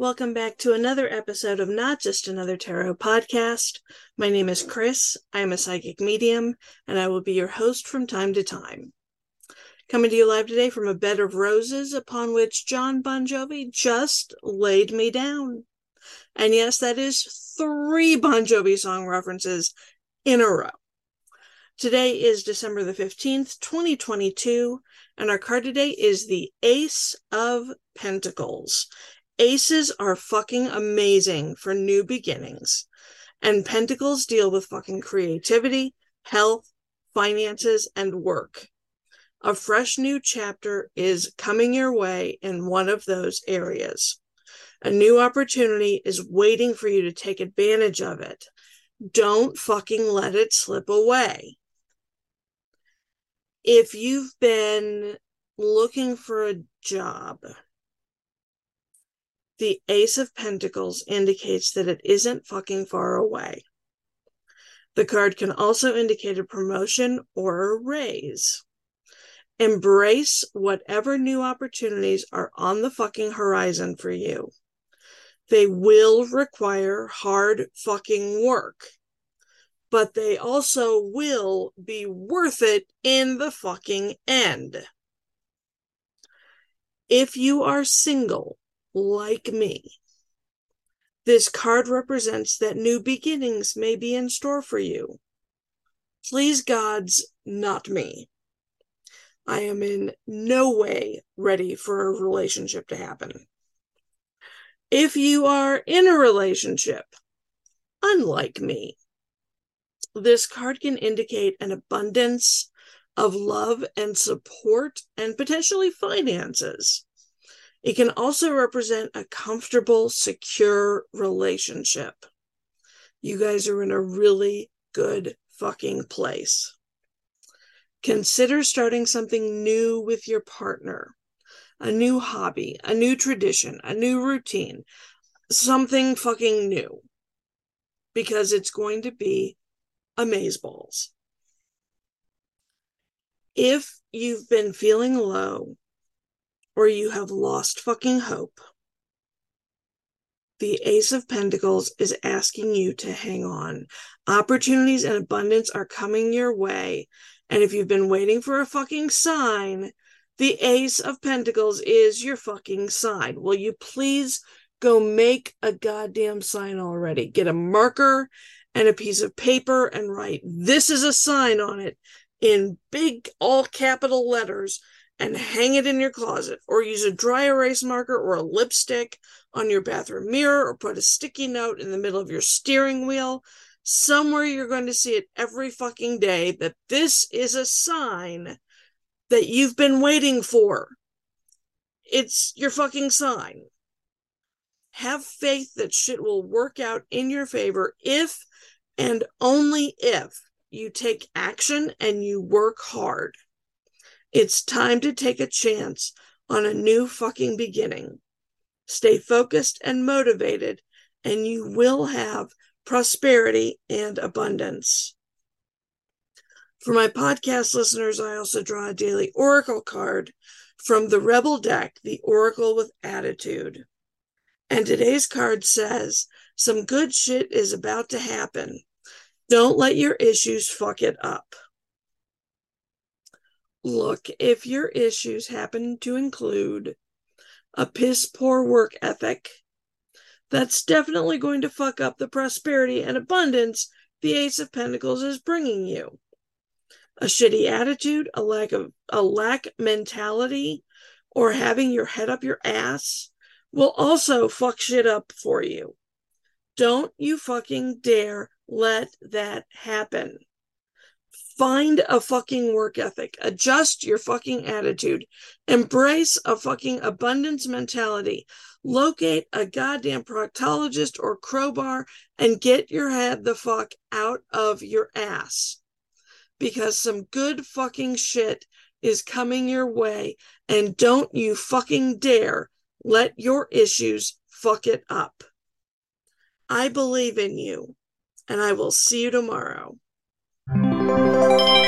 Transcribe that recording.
Welcome back to another episode of Not Just Another Tarot podcast. My name is Chris. I'm a psychic medium, and I will be your host from time to time. Coming to you live today from a bed of roses upon which John Bon Jovi just laid me down. And yes, that is three Bon Jovi song references in a row. Today is December the 15th, 2022, and our card today is the Ace of Pentacles. Aces are fucking amazing for new beginnings. And pentacles deal with fucking creativity, health, finances, and work. A fresh new chapter is coming your way in one of those areas. A new opportunity is waiting for you to take advantage of it. Don't fucking let it slip away. If you've been looking for a job, the Ace of Pentacles indicates that it isn't fucking far away. The card can also indicate a promotion or a raise. Embrace whatever new opportunities are on the fucking horizon for you. They will require hard fucking work, but they also will be worth it in the fucking end. If you are single, like me. This card represents that new beginnings may be in store for you. Please, gods, not me. I am in no way ready for a relationship to happen. If you are in a relationship, unlike me, this card can indicate an abundance of love and support and potentially finances. It can also represent a comfortable, secure relationship. You guys are in a really good fucking place. Consider starting something new with your partner a new hobby, a new tradition, a new routine, something fucking new. Because it's going to be amazeballs. If you've been feeling low, or you have lost fucking hope. The Ace of Pentacles is asking you to hang on. Opportunities and abundance are coming your way. And if you've been waiting for a fucking sign, the Ace of Pentacles is your fucking sign. Will you please go make a goddamn sign already? Get a marker and a piece of paper and write, This is a sign on it in big, all capital letters and hang it in your closet, or use a dry erase marker or a lipstick on your bathroom mirror, or put a sticky note in the middle of your steering wheel. Somewhere you're going to see it every fucking day that this is a sign that you've been waiting for. It's your fucking sign. Have faith that shit will work out in your favor if and only if you take action and you work hard. It's time to take a chance on a new fucking beginning. Stay focused and motivated, and you will have prosperity and abundance. For my podcast listeners, I also draw a daily oracle card from the Rebel deck, the Oracle with Attitude. And today's card says, Some good shit is about to happen. Don't let your issues fuck it up. Look, if your issues happen to include a piss poor work ethic, that's definitely going to fuck up the prosperity and abundance the Ace of Pentacles is bringing you. A shitty attitude, a lack of a lack mentality, or having your head up your ass will also fuck shit up for you. Don't you fucking dare let that happen. Find a fucking work ethic, adjust your fucking attitude, embrace a fucking abundance mentality, locate a goddamn proctologist or crowbar, and get your head the fuck out of your ass. Because some good fucking shit is coming your way, and don't you fucking dare let your issues fuck it up. I believe in you, and I will see you tomorrow. Thank you.